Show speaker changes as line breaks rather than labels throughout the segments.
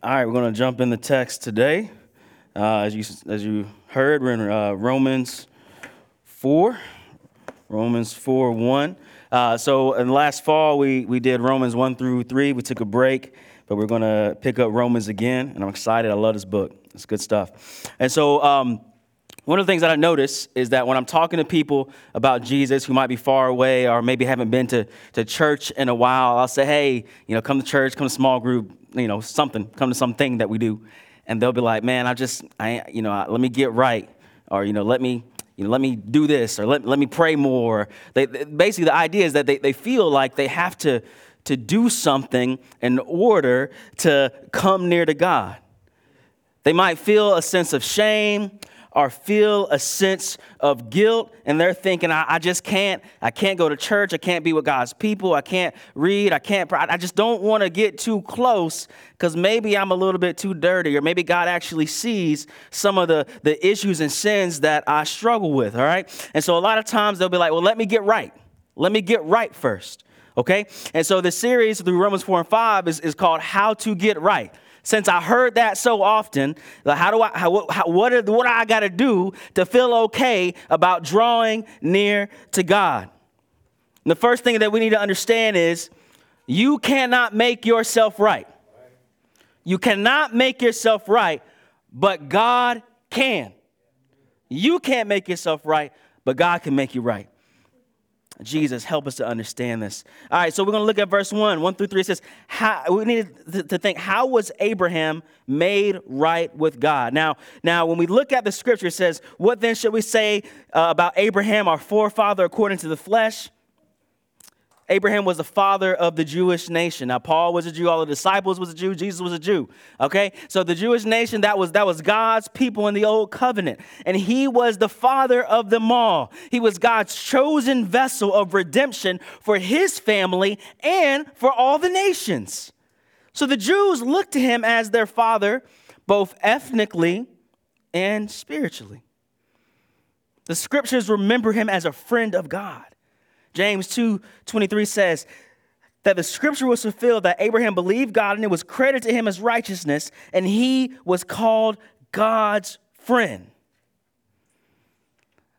All right, we're going to jump in the text today. Uh, as you as you heard, we're in uh, Romans four, Romans four one. Uh, so in last fall we we did Romans one through three. We took a break, but we're going to pick up Romans again, and I'm excited. I love this book. It's good stuff. And so. Um, one of the things that I notice is that when I'm talking to people about Jesus who might be far away or maybe haven't been to, to church in a while, I'll say, hey, you know, come to church, come to small group, you know, something, come to something that we do. And they'll be like, man, I just, I, you know, let me get right. Or, you know, let me, you know, let me do this or let, let me pray more. They, they, basically, the idea is that they, they feel like they have to, to do something in order to come near to God. They might feel a sense of shame or feel a sense of guilt and they're thinking I, I, just can't i can't go to church i can't be with god's people i can't read i can't i just don't want to get too close because maybe i'm a little bit too dirty or maybe god actually sees some of the, the issues and sins that i struggle with all right? And so a lot of times they'll be like well let me get right let me get right first okay? And so the series through romans 4 and 5 is, is called how to get right since I heard that so often, how do I, how, how, what, are, what do I got to do to feel okay about drawing near to God? And the first thing that we need to understand is you cannot make yourself right. You cannot make yourself right, but God can. You can't make yourself right, but God can make you right. Jesus, help us to understand this. All right, so we're going to look at verse 1, 1 through 3. It says, how, we need to think, how was Abraham made right with God? Now, now, when we look at the scripture, it says, what then should we say uh, about Abraham, our forefather, according to the flesh? Abraham was the father of the Jewish nation. Now, Paul was a Jew, all the disciples was a Jew, Jesus was a Jew. Okay? So the Jewish nation, that was that was God's people in the old covenant. And he was the father of them all. He was God's chosen vessel of redemption for his family and for all the nations. So the Jews looked to him as their father, both ethnically and spiritually. The scriptures remember him as a friend of God. James 2 23 says that the scripture was fulfilled that Abraham believed God and it was credited to him as righteousness, and he was called God's friend.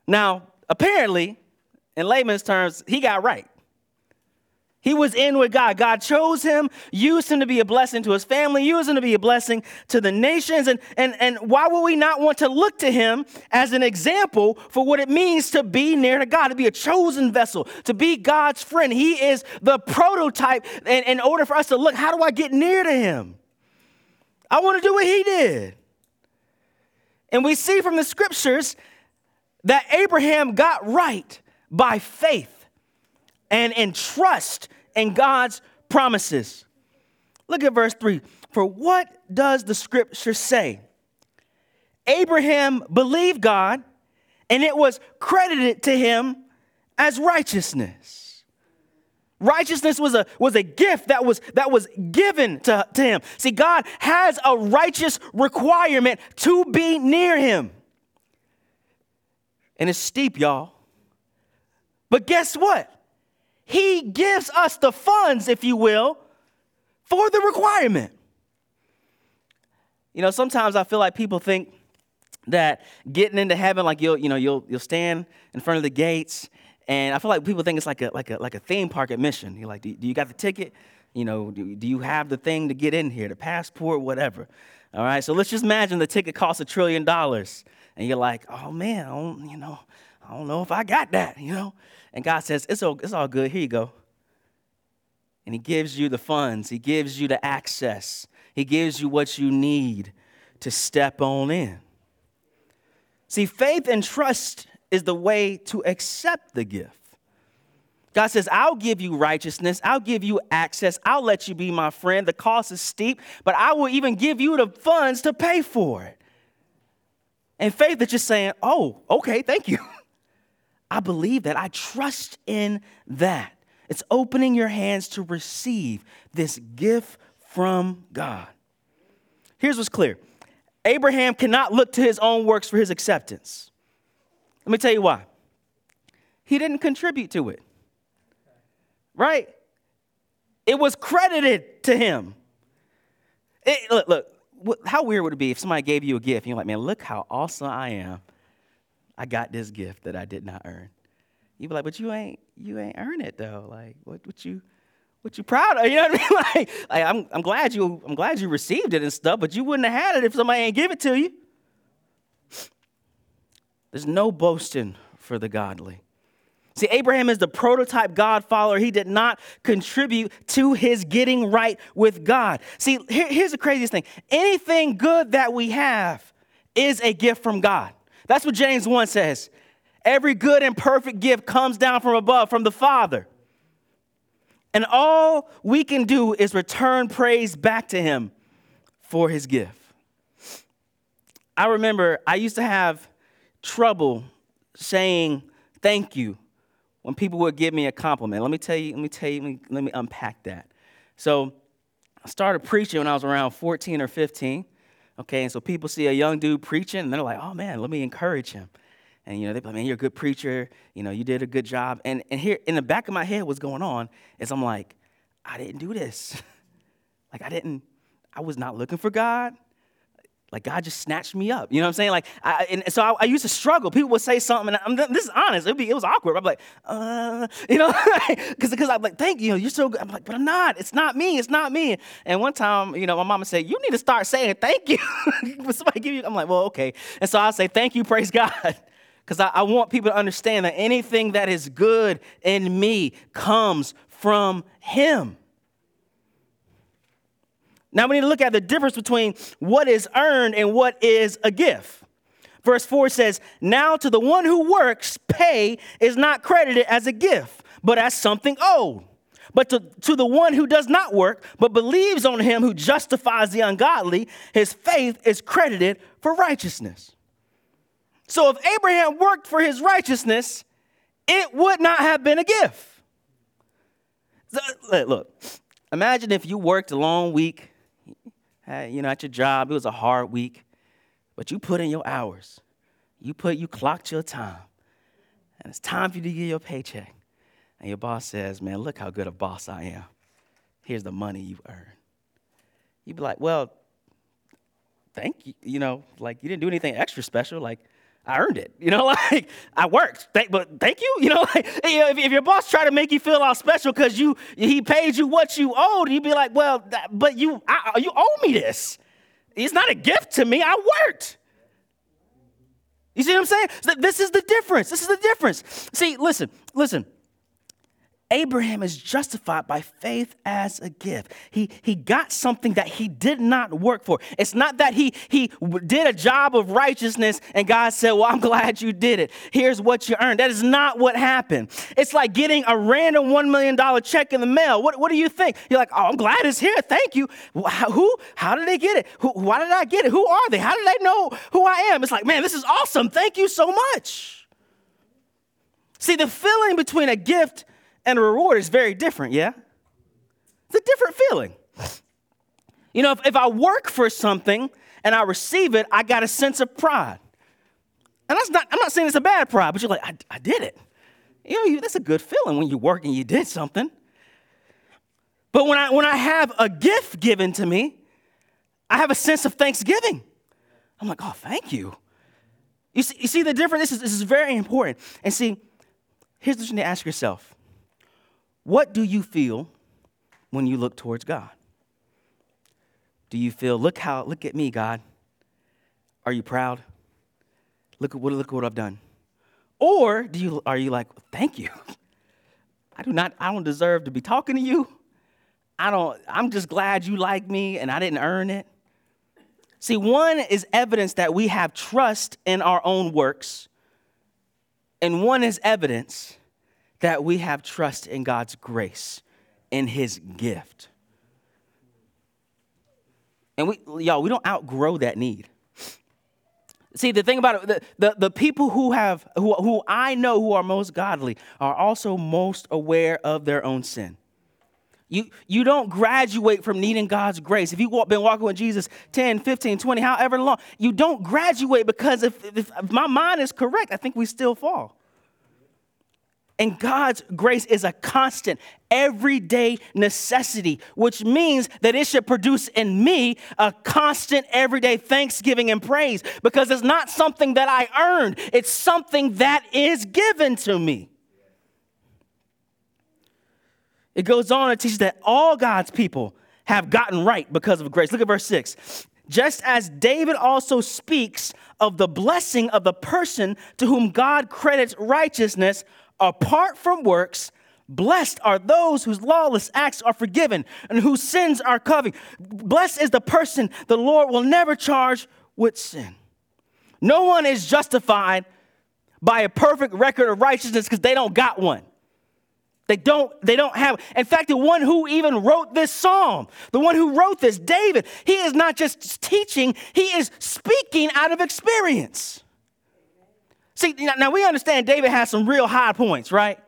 Now, apparently, in layman's terms, he got right. He was in with God. God chose him, used him to be a blessing to his family, used him to be a blessing to the nations. And, and, and why would we not want to look to him as an example for what it means to be near to God, to be a chosen vessel, to be God's friend? He is the prototype. And in order for us to look, how do I get near to him? I want to do what he did. And we see from the scriptures that Abraham got right by faith and in trust in God's promises. Look at verse 3. For what does the scripture say? Abraham believed God, and it was credited to him as righteousness. Righteousness was a, was a gift that was, that was given to, to him. See, God has a righteous requirement to be near him. And it's steep, y'all. But guess what? He gives us the funds, if you will, for the requirement. You know, sometimes I feel like people think that getting into heaven, like you'll, you know, you'll you'll stand in front of the gates, and I feel like people think it's like a like a like a theme park admission. You're like, do, do you got the ticket? You know, do, do you have the thing to get in here, the passport, whatever? All right, so let's just imagine the ticket costs a trillion dollars, and you're like, oh man, I don't, you know, I don't know if I got that, you know. And God says, it's all, it's all good. Here you go. And He gives you the funds, He gives you the access, He gives you what you need to step on in. See, faith and trust is the way to accept the gift. God says, I'll give you righteousness. I'll give you access. I'll let you be my friend. The cost is steep, but I will even give you the funds to pay for it. And faith is just saying, oh, okay, thank you. I believe that. I trust in that. It's opening your hands to receive this gift from God. Here's what's clear Abraham cannot look to his own works for his acceptance. Let me tell you why. He didn't contribute to it, right? It was credited to him. It, look, look, how weird would it be if somebody gave you a gift and you're like, man, look how awesome I am. I got this gift that I did not earn. You'd be like, but you ain't you ain't earn it though. Like, what what you what you proud of? You know what I mean? Like, like I'm I'm glad you I'm glad you received it and stuff, but you wouldn't have had it if somebody ain't give it to you. There's no boasting for the godly. See, Abraham is the prototype God follower. He did not contribute to his getting right with God. See, here, here's the craziest thing anything good that we have is a gift from God. That's what James 1 says. Every good and perfect gift comes down from above, from the Father. And all we can do is return praise back to Him for His gift. I remember I used to have trouble saying thank you when people would give me a compliment. Let me tell you, let me tell you, let me, let me unpack that. So I started preaching when I was around 14 or 15. Okay, and so people see a young dude preaching and they're like, oh man, let me encourage him. And you know, they're like, man, you're a good preacher, you know, you did a good job. And and here in the back of my head, what's going on is I'm like, I didn't do this. like I didn't, I was not looking for God like God just snatched me up. You know what I'm saying? Like, I, and so I, I, used to struggle. People would say something, and I'm, this is honest. It'd be, it was awkward. I'm like, uh, you know, because because I'm like, thank you. You're so good. I'm like, but I'm not. It's not me. It's not me. And one time, you know, my mama said, you need to start saying thank you. somebody give you, I'm like, well, okay. And so I say, thank you, praise God. Because I, I want people to understand that anything that is good in me comes from Him. Now we need to look at the difference between what is earned and what is a gift. Verse 4 says, Now to the one who works, pay is not credited as a gift, but as something owed. But to, to the one who does not work, but believes on him who justifies the ungodly, his faith is credited for righteousness. So if Abraham worked for his righteousness, it would not have been a gift. Look, imagine if you worked a long week you know, at your job, it was a hard week, but you put in your hours. You put, you clocked your time. And it's time for you to get your paycheck. And your boss says, man, look how good a boss I am. Here's the money you earned. You'd be like, well, thank you. You know, like you didn't do anything extra special. Like, I earned it. You know, like I worked. Thank, but thank you. You know, like, if, if, your boss tried to make you feel all special because you he paid you what you owed, you'd be like, well, that, but you I, uh, you owe me this. It's not a gift to me. I worked. You see what I'm saying? This is the difference. This is the difference. See, listen, listen. Abraham is justified by faith as a gift. He, he got something that he did not work for. It's not that he, he did a job of righteousness and God said, Well, I'm glad you did it. Here's what you earned. That is not what happened. It's like getting a random $1 million check in the mail. What, what do you think? You're like, Oh, I'm glad it's here. Thank you. Who? How did they get it? Who, why did I get it? Who are they? How did they know who I am? It's like, Man, this is awesome. Thank you so much. See, the feeling between a gift and a reward is very different, yeah? It's a different feeling. You know, if, if I work for something and I receive it, I got a sense of pride. And that's not, I'm not saying it's a bad pride, but you're like, I, I did it. You know, you, that's a good feeling when you work and you did something. But when I, when I have a gift given to me, I have a sense of thanksgiving. I'm like, oh, thank you. You see, you see the difference? This is, this is very important. And see, here's you need to ask yourself what do you feel when you look towards God? Do you feel, look how, look at me, God? Are you proud? Look at what, look at what I've done. Or do you, are you like, thank you? I do not, I don't deserve to be talking to you. I don't, I'm just glad you like me and I didn't earn it. See, one is evidence that we have trust in our own works, and one is evidence that we have trust in God's grace, in His gift. And we, y'all, we don't outgrow that need. See, the thing about it, the, the, the, people who have, who, who I know who are most godly are also most aware of their own sin. You, you don't graduate from needing God's grace. If you've been walking with Jesus 10, 15, 20, however long, you don't graduate because if, if, if my mind is correct, I think we still fall. And God's grace is a constant, everyday necessity, which means that it should produce in me a constant, everyday thanksgiving and praise because it's not something that I earned, it's something that is given to me. It goes on to teach that all God's people have gotten right because of grace. Look at verse 6. Just as David also speaks of the blessing of the person to whom God credits righteousness apart from works, blessed are those whose lawless acts are forgiven and whose sins are covered. Blessed is the person the Lord will never charge with sin. No one is justified by a perfect record of righteousness because they don't got one. They don't, they don't have. In fact, the one who even wrote this psalm, the one who wrote this, David, he is not just teaching, he is speaking out of experience. See, now we understand David has some real high points, right?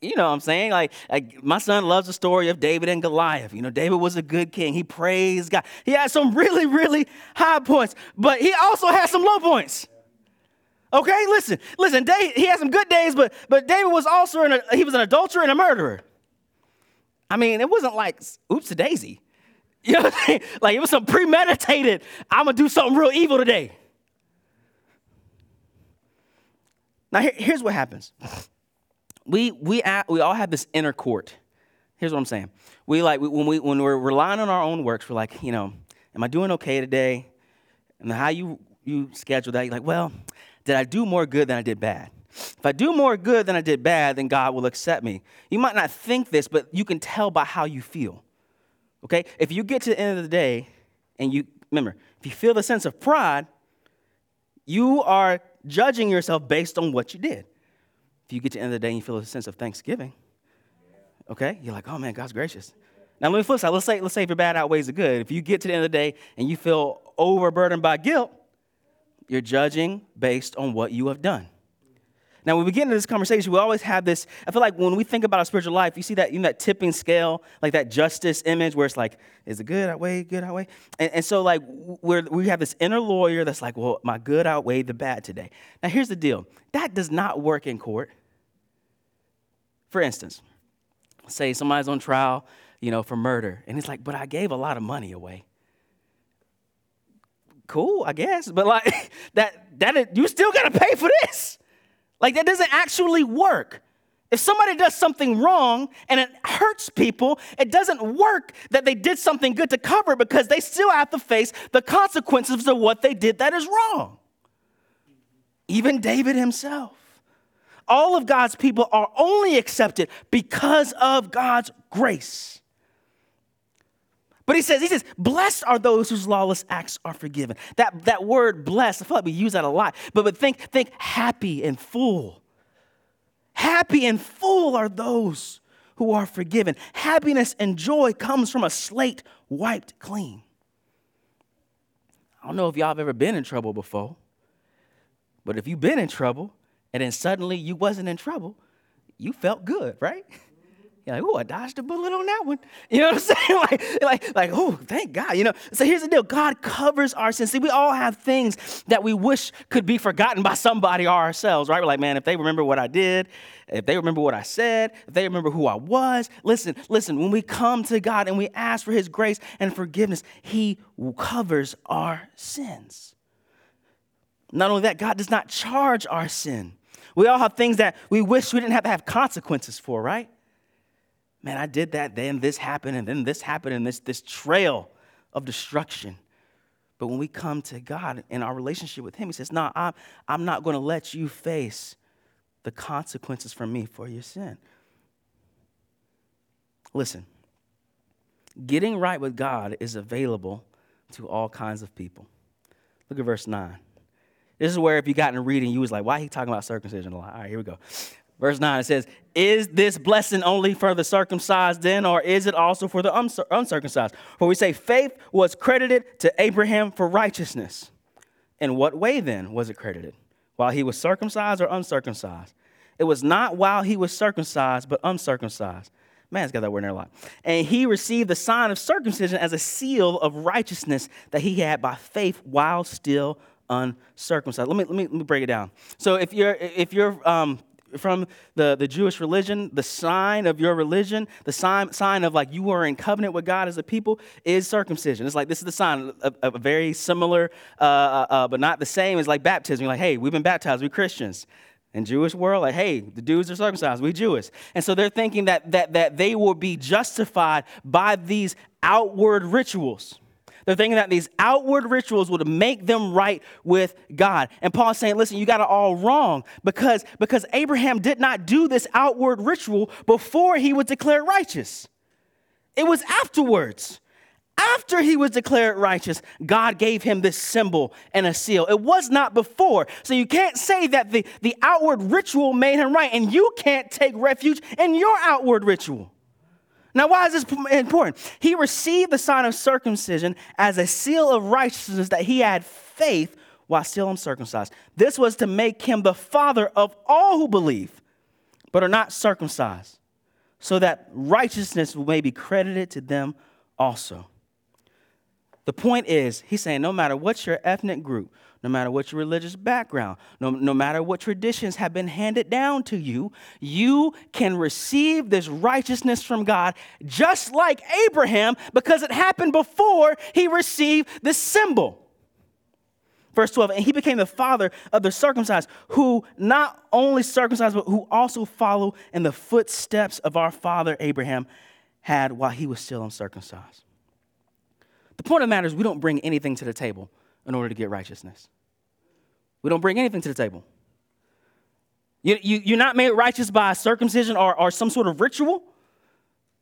You know what I'm saying? Like, like, my son loves the story of David and Goliath. You know, David was a good king. He praised God. He had some really, really high points, but he also had some low points. Okay, listen, listen. He had some good days, but but David was also an, he was an adulterer and a murderer. I mean, it wasn't like oops a daisy. You know what I'm saying? Like it was some premeditated. I'm gonna do something real evil today. Now here, here's what happens. We we we all have this inner court. Here's what I'm saying. We like when we when we're relying on our own works, we're like, you know, am I doing okay today? And how you you schedule that, you're like, well, did I do more good than I did bad? If I do more good than I did bad, then God will accept me. You might not think this, but you can tell by how you feel. Okay? If you get to the end of the day and you, remember, if you feel the sense of pride, you are judging yourself based on what you did. If you get to the end of the day and you feel a sense of thanksgiving, okay, you're like, oh man, God's gracious. Now let me flip side. Let's say, let's say if your bad outweighs the good. If you get to the end of the day and you feel overburdened by guilt, you're judging based on what you have done. Now, when we get into this conversation, we always have this. I feel like when we think about our spiritual life, you see that you know that tipping scale, like that justice image, where it's like, is it good outweigh good outweigh? And, and so, like, we we have this inner lawyer that's like, well, my good outweighed the bad today. Now, here's the deal: that does not work in court. For instance, say somebody's on trial, you know, for murder, and it's like, but I gave a lot of money away cool, I guess. But like that that you still got to pay for this. Like that doesn't actually work. If somebody does something wrong and it hurts people, it doesn't work that they did something good to cover because they still have to face the consequences of what they did that is wrong. Even David himself. All of God's people are only accepted because of God's grace. But he says, he says, blessed are those whose lawless acts are forgiven. That, that word blessed, I feel like we use that a lot. But, but think, think happy and full. Happy and full are those who are forgiven. Happiness and joy comes from a slate wiped clean. I don't know if y'all have ever been in trouble before, but if you've been in trouble and then suddenly you wasn't in trouble, you felt good, right? You're like, oh, I dodged a bullet on that one. You know what I'm saying? like, like, like, oh, thank God. You know, so here's the deal God covers our sins. See, we all have things that we wish could be forgotten by somebody or ourselves, right? We're like, man, if they remember what I did, if they remember what I said, if they remember who I was, listen, listen, when we come to God and we ask for his grace and forgiveness, he covers our sins. Not only that, God does not charge our sin. We all have things that we wish we didn't have to have consequences for, right? Man, I did that, then this happened, and then this happened, and this, this trail of destruction. But when we come to God in our relationship with Him, He says, No, I'm, I'm not going to let you face the consequences from me for your sin. Listen, getting right with God is available to all kinds of people. Look at verse 9. This is where if you got in reading, you was like, why he talking about circumcision a lot? All right, here we go. Verse 9, it says, Is this blessing only for the circumcised then, or is it also for the uncircumcised? For we say faith was credited to Abraham for righteousness. In what way then was it credited? While he was circumcised or uncircumcised? It was not while he was circumcised, but uncircumcised. Man, it's got that word in there a lot. And he received the sign of circumcision as a seal of righteousness that he had by faith while still uncircumcised. Let me, let me, let me break it down. So if you're, if you're um, from the, the Jewish religion, the sign of your religion, the sign, sign of like you are in covenant with God as a people is circumcision. It's like this is the sign of, of a very similar, uh, uh, uh, but not the same as like baptism. You're like, hey, we've been baptized, we're Christians. In Jewish world, like, hey, the dudes are circumcised, we Jewish. And so they're thinking that, that, that they will be justified by these outward rituals. They're thinking that these outward rituals would make them right with God. And Paul's saying, listen, you got it all wrong because, because Abraham did not do this outward ritual before he was declared righteous. It was afterwards. After he was declared righteous, God gave him this symbol and a seal. It was not before. So you can't say that the, the outward ritual made him right, and you can't take refuge in your outward ritual. Now, why is this important? He received the sign of circumcision as a seal of righteousness that he had faith while still uncircumcised. This was to make him the father of all who believe, but are not circumcised, so that righteousness may be credited to them also. The point is, he's saying no matter what your ethnic group, no matter what your religious background, no, no matter what traditions have been handed down to you, you can receive this righteousness from God just like Abraham because it happened before he received this symbol. Verse 12, and he became the father of the circumcised, who not only circumcised, but who also follow in the footsteps of our father Abraham had while he was still uncircumcised. The point of the matter is, we don't bring anything to the table in order to get righteousness. We don't bring anything to the table. You, you, you're not made righteous by circumcision or, or some sort of ritual.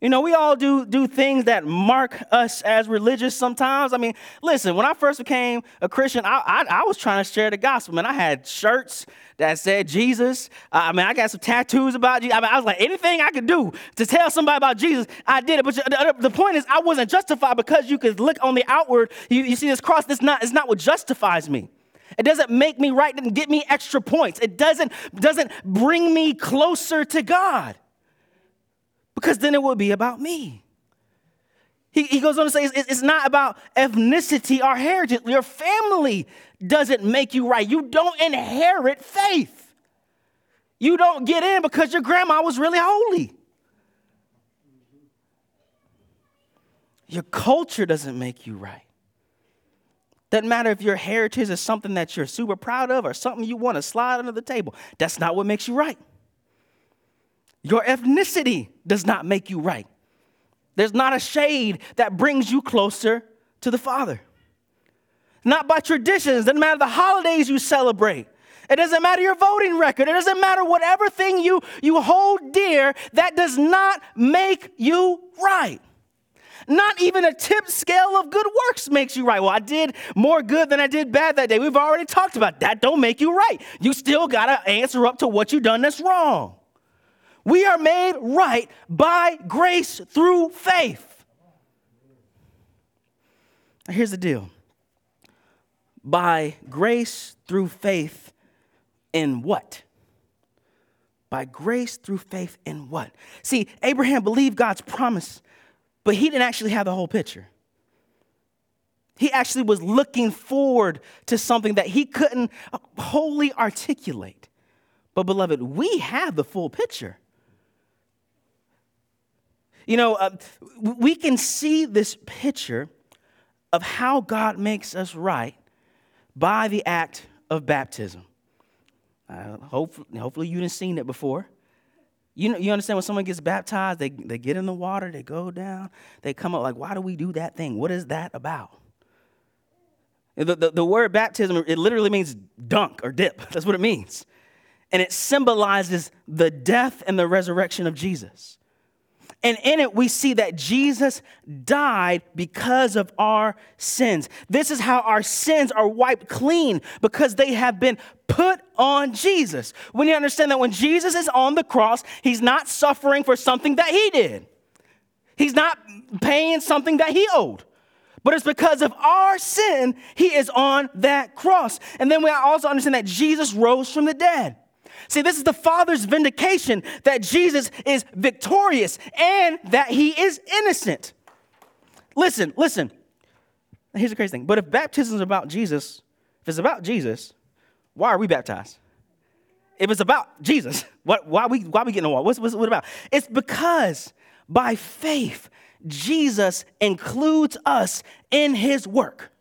You know, we all do, do things that mark us as religious sometimes. I mean, listen, when I first became a Christian, I, I, I was trying to share the gospel, man. I had shirts that said Jesus. I mean, I got some tattoos about Jesus. I, mean, I was like, anything I could do to tell somebody about Jesus, I did it. But the, the point is, I wasn't justified because you could look on the outward. You, you see this cross, this not, it's not what justifies me. It doesn't make me right, and get me extra points. It doesn't, doesn't bring me closer to God because then it would be about me. He, he goes on to say it's, it's not about ethnicity or heritage. Your family doesn't make you right. You don't inherit faith. You don't get in because your grandma was really holy. Your culture doesn't make you right. Doesn't matter if your heritage is something that you're super proud of or something you want to slide under the table. That's not what makes you right. Your ethnicity does not make you right. There's not a shade that brings you closer to the Father. Not by traditions, doesn't matter the holidays you celebrate. It doesn't matter your voting record. It doesn't matter whatever thing you, you hold dear, that does not make you right. Not even a tip scale of good works makes you right. Well, I did more good than I did bad that day. We've already talked about that. Don't make you right. You still got to answer up to what you've done that's wrong. We are made right by grace through faith. Now, here's the deal by grace through faith in what? By grace through faith in what? See, Abraham believed God's promise, but he didn't actually have the whole picture. He actually was looking forward to something that he couldn't wholly articulate. But, beloved, we have the full picture. You know, uh, we can see this picture of how God makes us right by the act of baptism. Uh, hopefully, hopefully, you didn't seen it before. You, know, you understand when someone gets baptized, they, they get in the water, they go down, they come up like, why do we do that thing? What is that about? The, the, the word baptism, it literally means dunk or dip. That's what it means. And it symbolizes the death and the resurrection of Jesus. And in it, we see that Jesus died because of our sins. This is how our sins are wiped clean because they have been put on Jesus. When you understand that when Jesus is on the cross, he's not suffering for something that he did, he's not paying something that he owed. But it's because of our sin, he is on that cross. And then we also understand that Jesus rose from the dead. See, this is the Father's vindication that Jesus is victorious and that he is innocent. Listen, listen. Here's the crazy thing. But if baptism is about Jesus, if it's about Jesus, why are we baptized? If it's about Jesus, what, why, we, why we getting wall? What's, what's what about? It's because by faith, Jesus includes us in his work.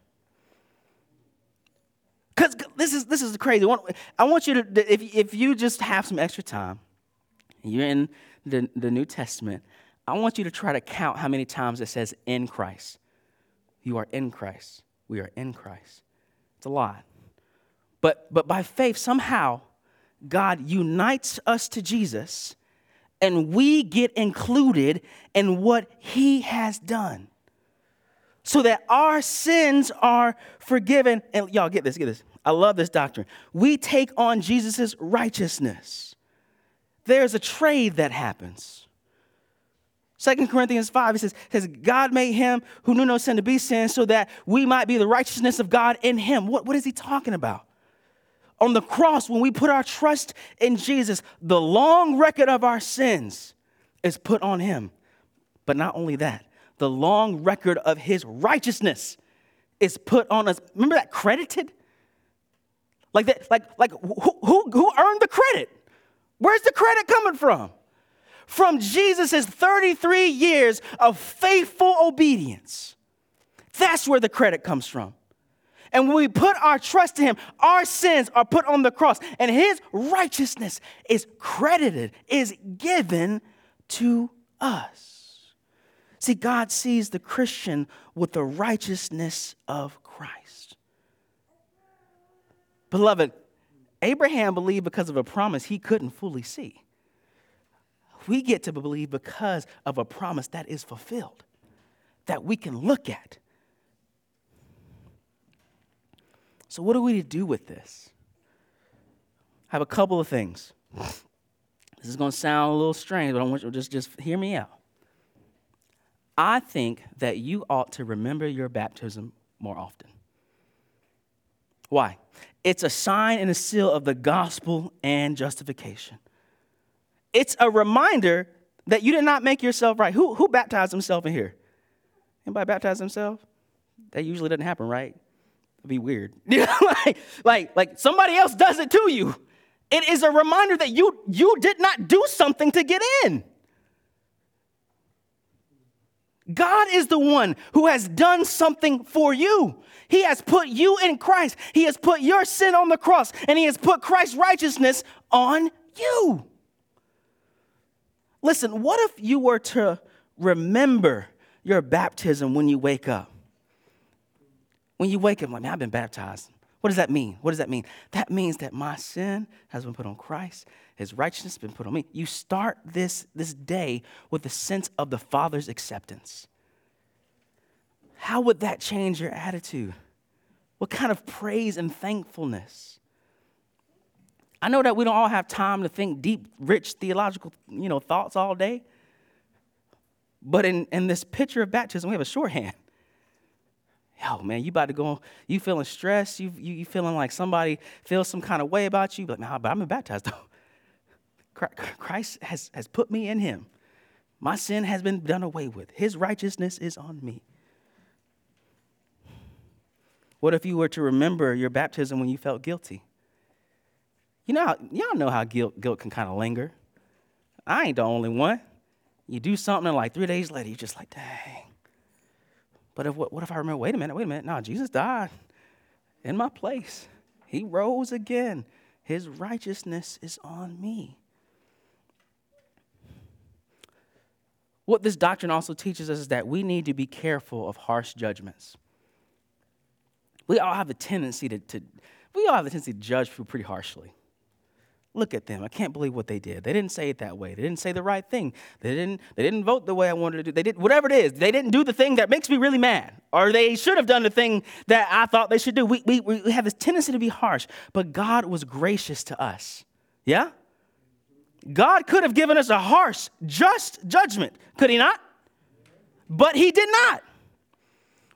Because this is, this is crazy. I want you to, if, if you just have some extra time, you're in the, the New Testament, I want you to try to count how many times it says in Christ. You are in Christ. We are in Christ. It's a lot. But, but by faith, somehow, God unites us to Jesus and we get included in what he has done so that our sins are forgiven. And y'all get this, get this. I love this doctrine. We take on Jesus' righteousness. There's a trade that happens. Second Corinthians 5, it says, says, God made him who knew no sin to be sin so that we might be the righteousness of God in him. What, what is he talking about? On the cross, when we put our trust in Jesus, the long record of our sins is put on him. But not only that, the long record of his righteousness is put on us. Remember that credited? Like that, like, like who, who, who earned the credit? Where's the credit coming from? From Jesus' 33 years of faithful obedience. That's where the credit comes from. And when we put our trust in Him, our sins are put on the cross, and His righteousness is credited, is given to us. See, God sees the Christian with the righteousness of Christ. Beloved, Abraham believed because of a promise he couldn't fully see. We get to believe because of a promise that is fulfilled, that we can look at So, what are we to do with this? I have a couple of things. This is going to sound a little strange, but I want you to just, just hear me out. I think that you ought to remember your baptism more often. Why? It's a sign and a seal of the gospel and justification. It's a reminder that you did not make yourself right. Who, who baptized himself in here? Anybody baptize himself? That usually doesn't happen, right? It'd be weird. like, like, like somebody else does it to you. It is a reminder that you, you did not do something to get in. God is the one who has done something for you. He has put you in Christ. He has put your sin on the cross, and He has put Christ's righteousness on you. Listen, what if you were to remember your baptism when you wake up? When you wake up, like, man, I've been baptized. What does that mean? What does that mean? That means that my sin has been put on Christ, his righteousness has been put on me. You start this, this day with a sense of the Father's acceptance. How would that change your attitude? What kind of praise and thankfulness? I know that we don't all have time to think deep, rich theological you know, thoughts all day. But in, in this picture of baptism, we have a shorthand yo, man, you about to go, you feeling stressed, you, you, you feeling like somebody feels some kind of way about you, but nah, but I'm baptized though. Christ has, has put me in him. My sin has been done away with. His righteousness is on me. What if you were to remember your baptism when you felt guilty? You know, y'all know how guilt, guilt can kind of linger. I ain't the only one. You do something and like three days later, you're just like, dang, but if, what, what if I remember, wait a minute, wait a minute. No, Jesus died in my place. He rose again. His righteousness is on me. What this doctrine also teaches us is that we need to be careful of harsh judgments. We all have a tendency to, to we all have a tendency to judge people pretty harshly. Look at them. I can't believe what they did. They didn't say it that way. They didn't say the right thing. They didn't, they didn't vote the way I wanted to do. They did whatever it is. They didn't do the thing that makes me really mad. Or they should have done the thing that I thought they should do. We, we, we have this tendency to be harsh, but God was gracious to us. Yeah? God could have given us a harsh, just judgment. Could he not? But he did not.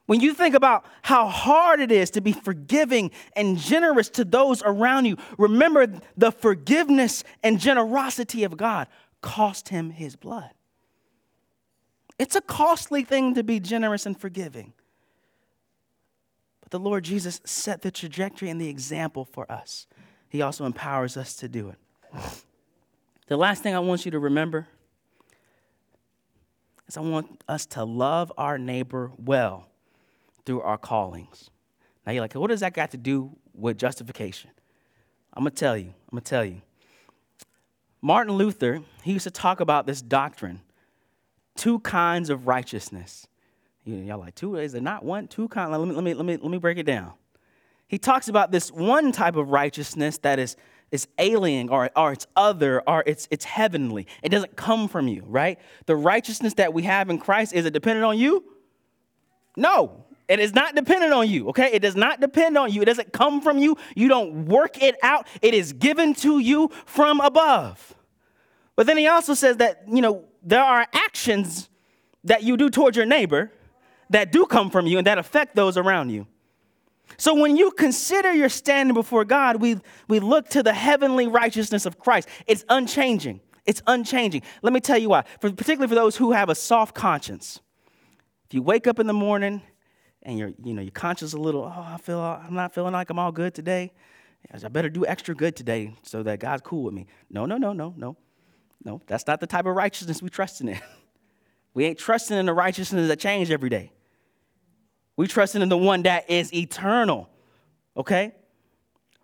When you think about how hard it is to be forgiving and generous to those around you, remember the forgiveness and generosity of God cost him his blood. It's a costly thing to be generous and forgiving. But the Lord Jesus set the trajectory and the example for us. He also empowers us to do it. The last thing I want you to remember is I want us to love our neighbor well through our callings. Now you're like, what does that got to do with justification? I'm gonna tell you. I'm gonna tell you. Martin Luther, he used to talk about this doctrine two kinds of righteousness. Y'all like, two? Is it not one? Two kinds? Let me, let, me, let, me, let me break it down. He talks about this one type of righteousness that is, is alien or, or it's other or it's, it's heavenly. It doesn't come from you, right? The righteousness that we have in Christ, is it dependent on you? No, it is not dependent on you, okay? It does not depend on you. It doesn't come from you. You don't work it out. It is given to you from above. But then he also says that, you know, there are actions that you do towards your neighbor that do come from you and that affect those around you. So when you consider your standing before God, we, we look to the heavenly righteousness of Christ. It's unchanging. It's unchanging. Let me tell you why. For, particularly for those who have a soft conscience. If you wake up in the morning and your you know your conscience a little, oh, I feel I'm not feeling like I'm all good today. I better do extra good today so that God's cool with me. No, no, no, no, no. No, that's not the type of righteousness we trusting in. We ain't trusting in the righteousness that change every day. We trusting in the one that is eternal. Okay?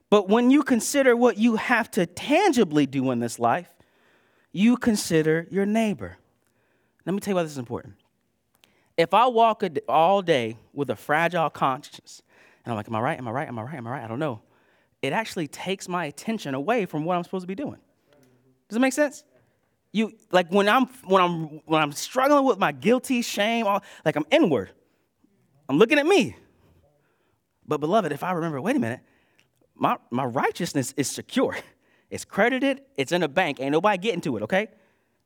But when you consider what you have to tangibly do in this life, you consider your neighbor. Let me tell you why this is important. If I walk all day with a fragile conscience, and I'm like, am I right? Am I right? Am I right? Am I right? I don't know. It actually takes my attention away from what I'm supposed to be doing. Does it make sense? You like when I'm when I'm when I'm struggling with my guilty shame, all, like I'm inward. I'm looking at me. But beloved, if I remember, wait a minute, my, my righteousness is secure. It's credited, it's in a bank. Ain't nobody getting to it, okay?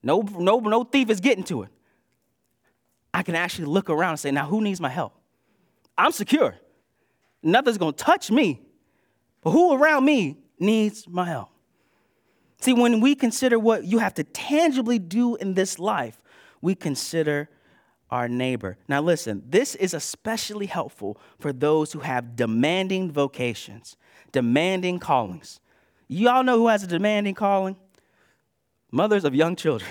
No, no, no thief is getting to it. I can actually look around and say, now who needs my help? I'm secure. Nothing's gonna touch me. But who around me needs my help? See, when we consider what you have to tangibly do in this life, we consider our neighbor. Now, listen, this is especially helpful for those who have demanding vocations, demanding callings. You all know who has a demanding calling? Mothers of young children.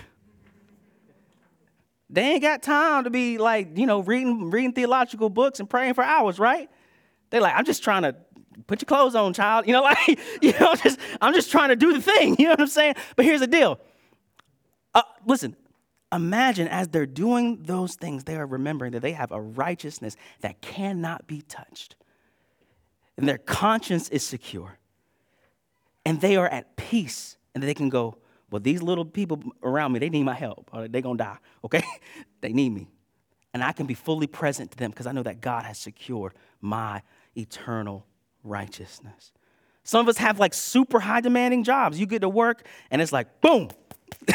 They ain't got time to be like, you know, reading, reading theological books and praying for hours, right? They're like, I'm just trying to put your clothes on, child. You know, like, you know, just I'm just trying to do the thing. You know what I'm saying? But here's the deal. Uh, listen, imagine as they're doing those things, they are remembering that they have a righteousness that cannot be touched. And their conscience is secure. And they are at peace. And they can go, well, these little people around me, they need my help. They're going to die, okay? they need me. And I can be fully present to them because I know that God has secured my eternal righteousness. Some of us have like super high demanding jobs. You get to work and it's like, boom,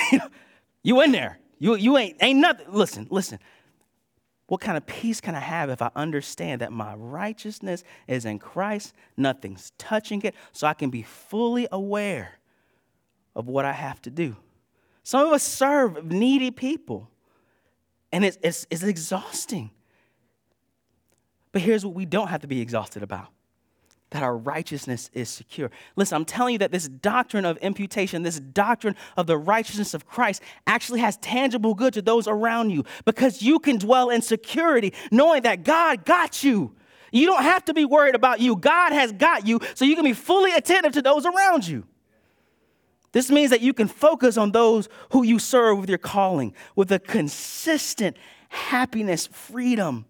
you in there. You, you ain't, ain't nothing. Listen, listen. What kind of peace can I have if I understand that my righteousness is in Christ? Nothing's touching it, so I can be fully aware of what I have to do. Some of us serve needy people, and it's, it's, it's exhausting. But here's what we don't have to be exhausted about that our righteousness is secure. Listen, I'm telling you that this doctrine of imputation, this doctrine of the righteousness of Christ, actually has tangible good to those around you because you can dwell in security knowing that God got you. You don't have to be worried about you. God has got you, so you can be fully attentive to those around you. This means that you can focus on those who you serve with your calling, with a consistent happiness, freedom,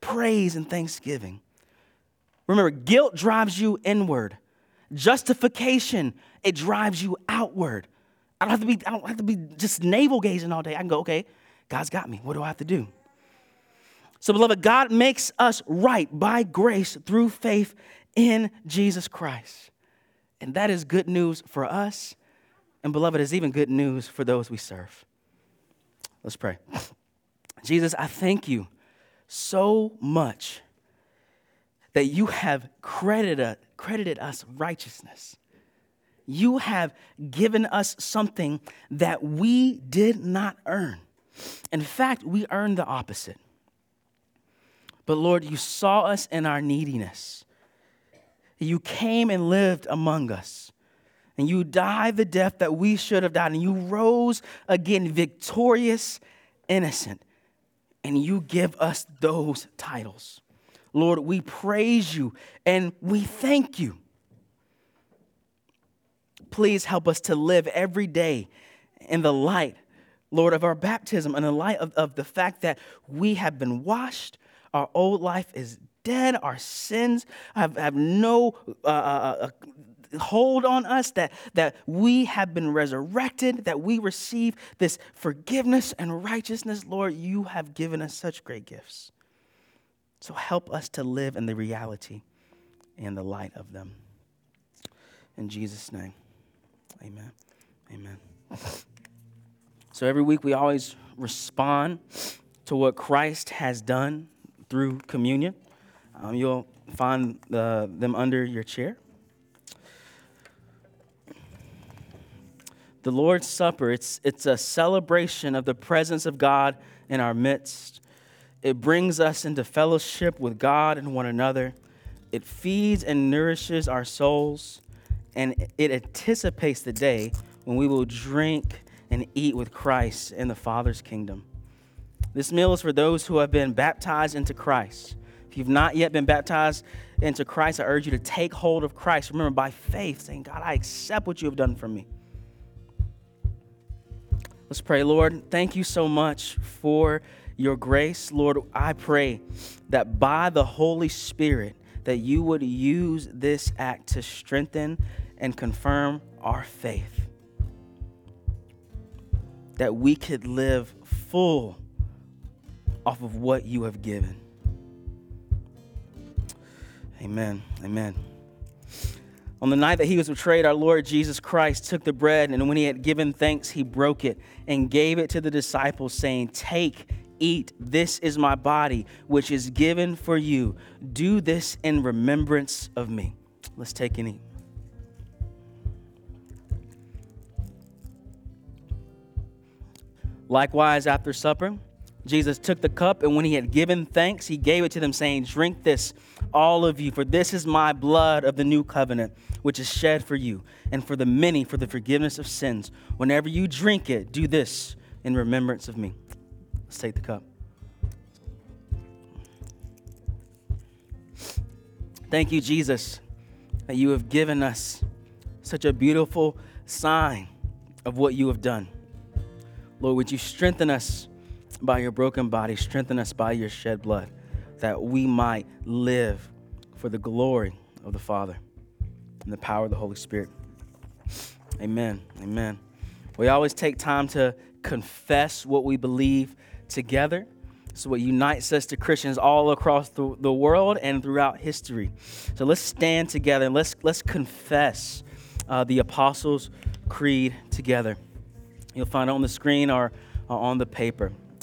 praise, and thanksgiving. Remember, guilt drives you inward. Justification, it drives you outward. I don't have to be, I don't have to be just navel gazing all day. I can go, okay, God's got me. What do I have to do? So, beloved, God makes us right by grace through faith in Jesus Christ. And that is good news for us. And, beloved, is even good news for those we serve. Let's pray. Jesus, I thank you so much that you have credited, uh, credited us righteousness. You have given us something that we did not earn. In fact, we earned the opposite. But Lord, you saw us in our neediness. You came and lived among us. and you died the death that we should have died, and you rose again victorious, innocent, and you give us those titles. Lord, we praise you and we thank you. Please help us to live every day in the light, Lord, of our baptism and the light of, of the fact that we have been washed, our old life is dead, our sins have, have no uh, uh, uh, hold on us, that, that we have been resurrected, that we receive this forgiveness and righteousness. Lord, you have given us such great gifts. So help us to live in the reality and the light of them. In Jesus' name, amen. Amen. So every week we always respond to what Christ has done through communion. Um, you'll find the, them under your chair. The Lord's Supper, it's, it's a celebration of the presence of God in our midst. It brings us into fellowship with God and one another. It feeds and nourishes our souls, and it anticipates the day when we will drink and eat with Christ in the Father's kingdom. This meal is for those who have been baptized into Christ. If you've not yet been baptized into Christ, I urge you to take hold of Christ. Remember, by faith, saying, God, I accept what you have done for me. Let's pray, Lord. Thank you so much for your grace, Lord, I pray that by the Holy Spirit that you would use this act to strengthen and confirm our faith. That we could live full off of what you have given. Amen. Amen. On the night that he was betrayed, our Lord Jesus Christ took the bread, and when he had given thanks, he broke it and gave it to the disciples, saying, Take Eat, this is my body, which is given for you. Do this in remembrance of me. Let's take and eat. Likewise, after supper, Jesus took the cup, and when he had given thanks, he gave it to them, saying, Drink this, all of you, for this is my blood of the new covenant, which is shed for you and for the many for the forgiveness of sins. Whenever you drink it, do this in remembrance of me. Let's take the cup. Thank you, Jesus, that you have given us such a beautiful sign of what you have done. Lord, would you strengthen us by your broken body, strengthen us by your shed blood, that we might live for the glory of the Father and the power of the Holy Spirit. Amen. Amen. We always take time to confess what we believe together. Is what unites us to Christians all across the, the world and throughout history. So let's stand together and let's, let's confess uh, the Apostles' Creed together. You'll find it on the screen or, or on the paper.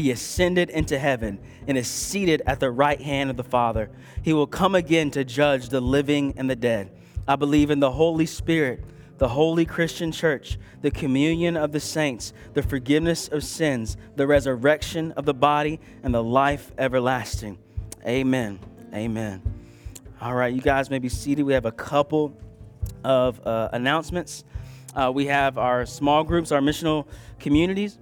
He ascended into heaven and is seated at the right hand of the Father. He will come again to judge the living and the dead. I believe in the Holy Spirit the holy Christian church, the communion of the saints, the forgiveness of sins, the resurrection of the body, and the life everlasting. Amen. Amen. All right, you guys may be seated. We have a couple of uh, announcements. Uh, we have our small groups, our missional communities.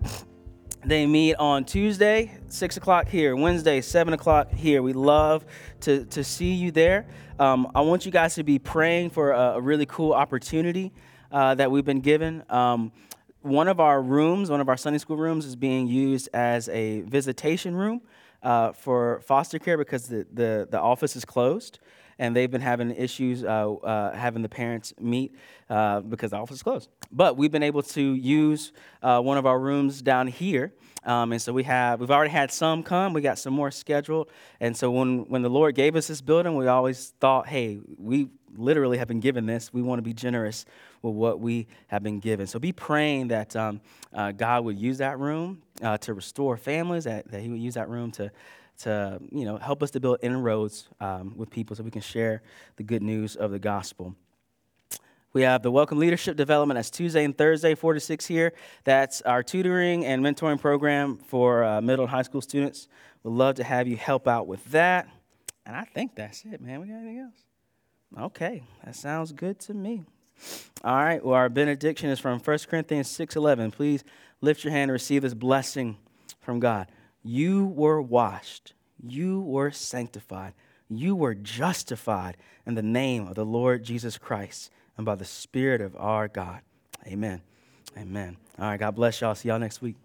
They meet on Tuesday, 6 o'clock here, Wednesday, 7 o'clock here. We love to, to see you there. Um, I want you guys to be praying for a, a really cool opportunity uh, that we've been given. Um, one of our rooms, one of our Sunday school rooms, is being used as a visitation room uh, for foster care because the, the, the, office is closed and they've been having issues uh, uh having the parents meet uh, because the office is closed. But we've been able to use one of our rooms down here. Um, and so we have we've already had some come. We got some more scheduled. And so when when the Lord gave us this building, we always thought, hey, we literally have been given this. We want to be generous with what we have been given. So be praying that um, uh, God would use that room uh, to restore families, that, that He would use that room to, to you know, help us to build inroads um, with people so we can share the good news of the gospel. We have the Welcome Leadership Development. That's Tuesday and Thursday, 4 to 6 here. That's our tutoring and mentoring program for uh, middle and high school students. We'd love to have you help out with that. And I think that's it, man. We got anything else? Okay, that sounds good to me. All right, well, our benediction is from 1 Corinthians 6.11. Please lift your hand and receive this blessing from God. You were washed. You were sanctified. You were justified in the name of the Lord Jesus Christ and by the Spirit of our God. Amen. Amen. All right, God bless y'all. See y'all next week.